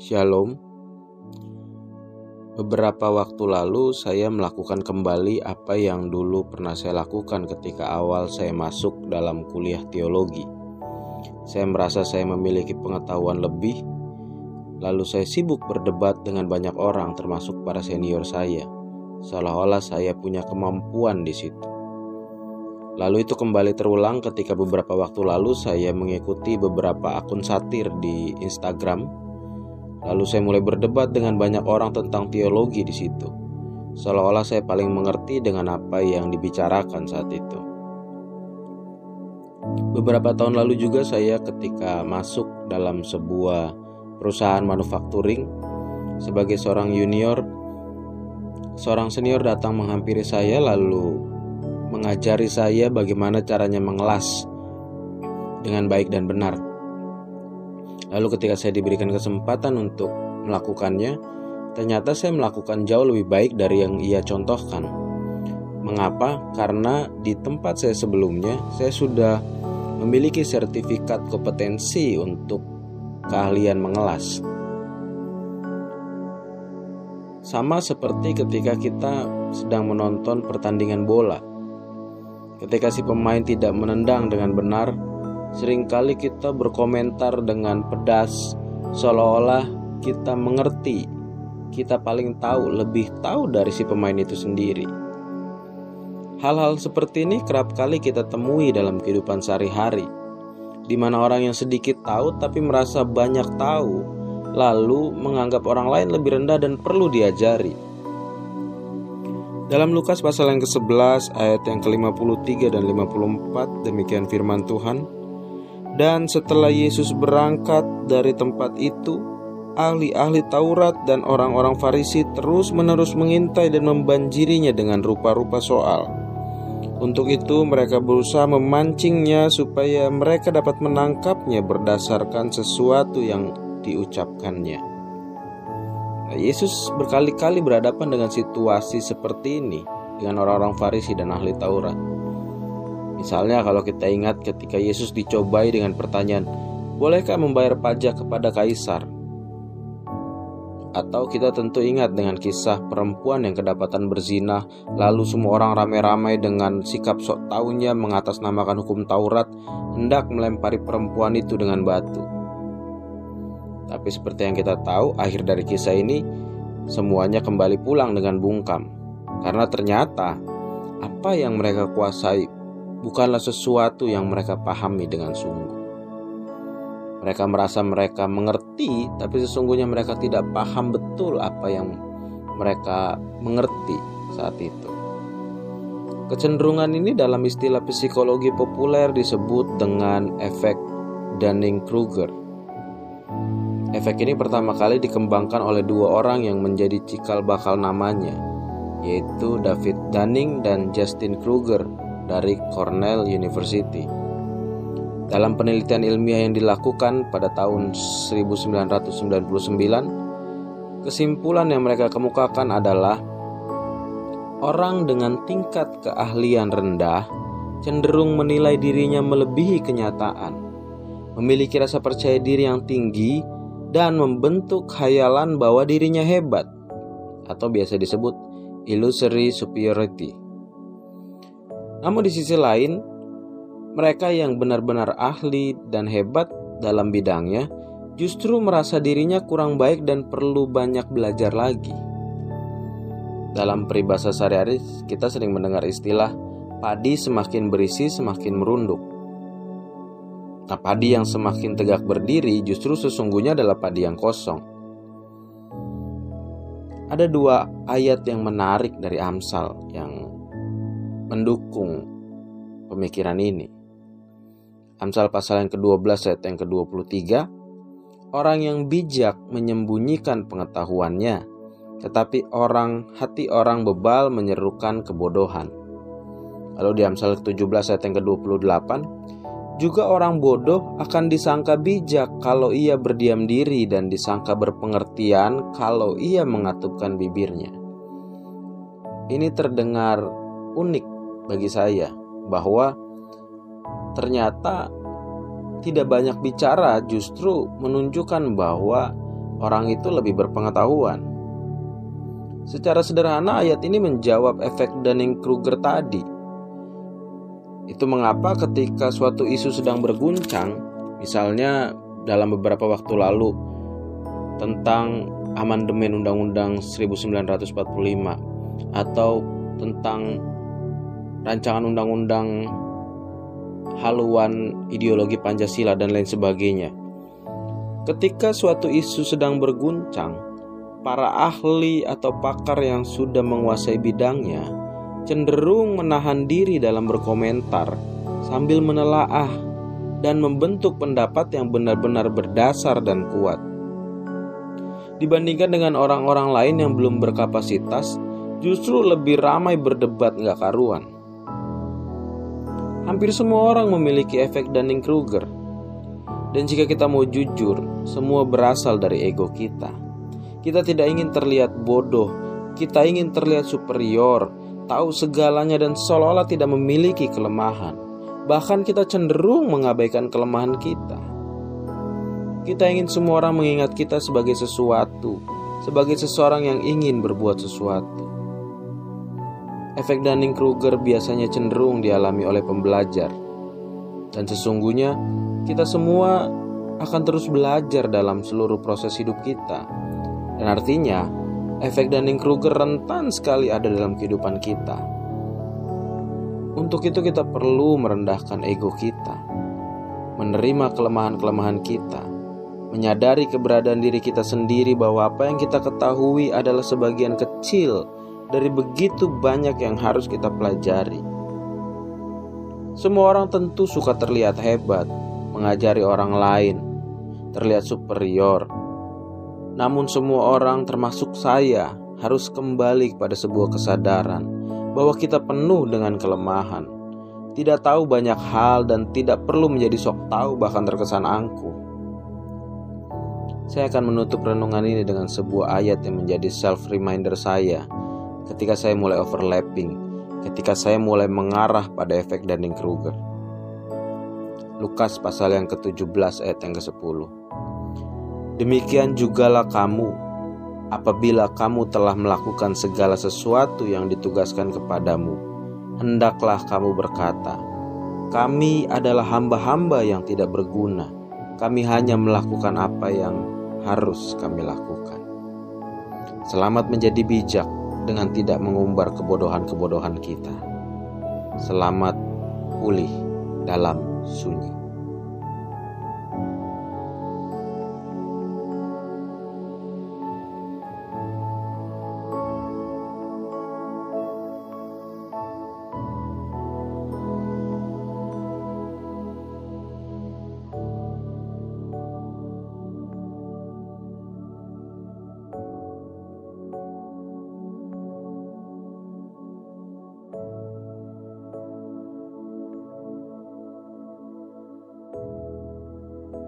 Shalom. Beberapa waktu lalu saya melakukan kembali apa yang dulu pernah saya lakukan ketika awal saya masuk dalam kuliah teologi. Saya merasa saya memiliki pengetahuan lebih, lalu saya sibuk berdebat dengan banyak orang termasuk para senior saya. Seolah-olah saya punya kemampuan di situ. Lalu itu kembali terulang ketika beberapa waktu lalu saya mengikuti beberapa akun satir di Instagram. Lalu saya mulai berdebat dengan banyak orang tentang teologi di situ. Seolah-olah saya paling mengerti dengan apa yang dibicarakan saat itu. Beberapa tahun lalu juga saya ketika masuk dalam sebuah perusahaan manufacturing sebagai seorang junior, seorang senior datang menghampiri saya lalu mengajari saya bagaimana caranya mengelas dengan baik dan benar. Lalu ketika saya diberikan kesempatan untuk melakukannya, ternyata saya melakukan jauh lebih baik dari yang ia contohkan. Mengapa? Karena di tempat saya sebelumnya, saya sudah memiliki sertifikat kompetensi untuk keahlian mengelas. Sama seperti ketika kita sedang menonton pertandingan bola Ketika si pemain tidak menendang dengan benar, sering kali kita berkomentar dengan pedas, seolah-olah kita mengerti, kita paling tahu, lebih tahu dari si pemain itu sendiri. Hal-hal seperti ini kerap kali kita temui dalam kehidupan sehari-hari, di mana orang yang sedikit tahu tapi merasa banyak tahu, lalu menganggap orang lain lebih rendah dan perlu diajari. Dalam Lukas pasal yang ke-11 ayat yang ke-53 dan 54 demikian firman Tuhan. Dan setelah Yesus berangkat dari tempat itu, ahli-ahli Taurat dan orang-orang Farisi terus-menerus mengintai dan membanjirinya dengan rupa-rupa soal. Untuk itu mereka berusaha memancingnya supaya mereka dapat menangkapnya berdasarkan sesuatu yang diucapkannya. Nah, Yesus berkali-kali berhadapan dengan situasi seperti ini dengan orang-orang Farisi dan ahli Taurat. Misalnya kalau kita ingat ketika Yesus dicobai dengan pertanyaan, "Bolehkah membayar pajak kepada kaisar?" Atau kita tentu ingat dengan kisah perempuan yang kedapatan berzina, lalu semua orang ramai-ramai dengan sikap sok tahunya mengatasnamakan hukum Taurat hendak melempari perempuan itu dengan batu. Tapi seperti yang kita tahu, akhir dari kisah ini semuanya kembali pulang dengan bungkam. Karena ternyata apa yang mereka kuasai bukanlah sesuatu yang mereka pahami dengan sungguh. Mereka merasa mereka mengerti, tapi sesungguhnya mereka tidak paham betul apa yang mereka mengerti saat itu. Kecenderungan ini dalam istilah psikologi populer disebut dengan efek Dunning-Kruger. Efek ini pertama kali dikembangkan oleh dua orang yang menjadi cikal bakal namanya, yaitu David Dunning dan Justin Kruger dari Cornell University. Dalam penelitian ilmiah yang dilakukan pada tahun 1999, kesimpulan yang mereka kemukakan adalah orang dengan tingkat keahlian rendah cenderung menilai dirinya melebihi kenyataan, memiliki rasa percaya diri yang tinggi dan membentuk khayalan bahwa dirinya hebat atau biasa disebut illusory superiority. Namun di sisi lain, mereka yang benar-benar ahli dan hebat dalam bidangnya justru merasa dirinya kurang baik dan perlu banyak belajar lagi. Dalam peribahasa sehari-hari, kita sering mendengar istilah padi semakin berisi semakin merunduk. Nah, padi yang semakin tegak berdiri justru sesungguhnya adalah padi yang kosong. Ada dua ayat yang menarik dari Amsal yang mendukung pemikiran ini. Amsal pasal yang ke-12 ayat yang ke-23 Orang yang bijak menyembunyikan pengetahuannya, tetapi orang hati orang bebal menyerukan kebodohan. Lalu di Amsal ke-17 ayat yang ke-28 juga orang bodoh akan disangka bijak kalau ia berdiam diri dan disangka berpengertian kalau ia mengatupkan bibirnya. Ini terdengar unik bagi saya bahwa ternyata tidak banyak bicara justru menunjukkan bahwa orang itu lebih berpengetahuan. Secara sederhana ayat ini menjawab efek Dunning-Kruger tadi. Itu mengapa ketika suatu isu sedang berguncang, misalnya dalam beberapa waktu lalu tentang amandemen Undang-Undang 1945 atau tentang rancangan undang-undang haluan ideologi Pancasila dan lain sebagainya. Ketika suatu isu sedang berguncang, para ahli atau pakar yang sudah menguasai bidangnya cenderung menahan diri dalam berkomentar sambil menelaah dan membentuk pendapat yang benar-benar berdasar dan kuat. Dibandingkan dengan orang-orang lain yang belum berkapasitas, justru lebih ramai berdebat nggak karuan. Hampir semua orang memiliki efek Dunning-Kruger. Dan jika kita mau jujur, semua berasal dari ego kita. Kita tidak ingin terlihat bodoh, kita ingin terlihat superior, tahu segalanya dan seolah-olah tidak memiliki kelemahan. Bahkan kita cenderung mengabaikan kelemahan kita. Kita ingin semua orang mengingat kita sebagai sesuatu, sebagai seseorang yang ingin berbuat sesuatu. Efek Dunning-Kruger biasanya cenderung dialami oleh pembelajar. Dan sesungguhnya kita semua akan terus belajar dalam seluruh proses hidup kita dan artinya, efek Dunning-Kruger rentan sekali ada dalam kehidupan kita. Untuk itu kita perlu merendahkan ego kita, menerima kelemahan-kelemahan kita, menyadari keberadaan diri kita sendiri bahwa apa yang kita ketahui adalah sebagian kecil dari begitu banyak yang harus kita pelajari. Semua orang tentu suka terlihat hebat, mengajari orang lain, terlihat superior, namun semua orang termasuk saya harus kembali kepada sebuah kesadaran bahwa kita penuh dengan kelemahan. Tidak tahu banyak hal dan tidak perlu menjadi sok tahu bahkan terkesan angkuh. Saya akan menutup renungan ini dengan sebuah ayat yang menjadi self reminder saya ketika saya mulai overlapping, ketika saya mulai mengarah pada efek Dunning-Kruger. Lukas pasal yang ke-17 ayat yang ke-10. Demikian jugalah kamu, apabila kamu telah melakukan segala sesuatu yang ditugaskan kepadamu, hendaklah kamu berkata, "Kami adalah hamba-hamba yang tidak berguna. Kami hanya melakukan apa yang harus kami lakukan." Selamat menjadi bijak dengan tidak mengumbar kebodohan-kebodohan kita. Selamat pulih dalam sunyi.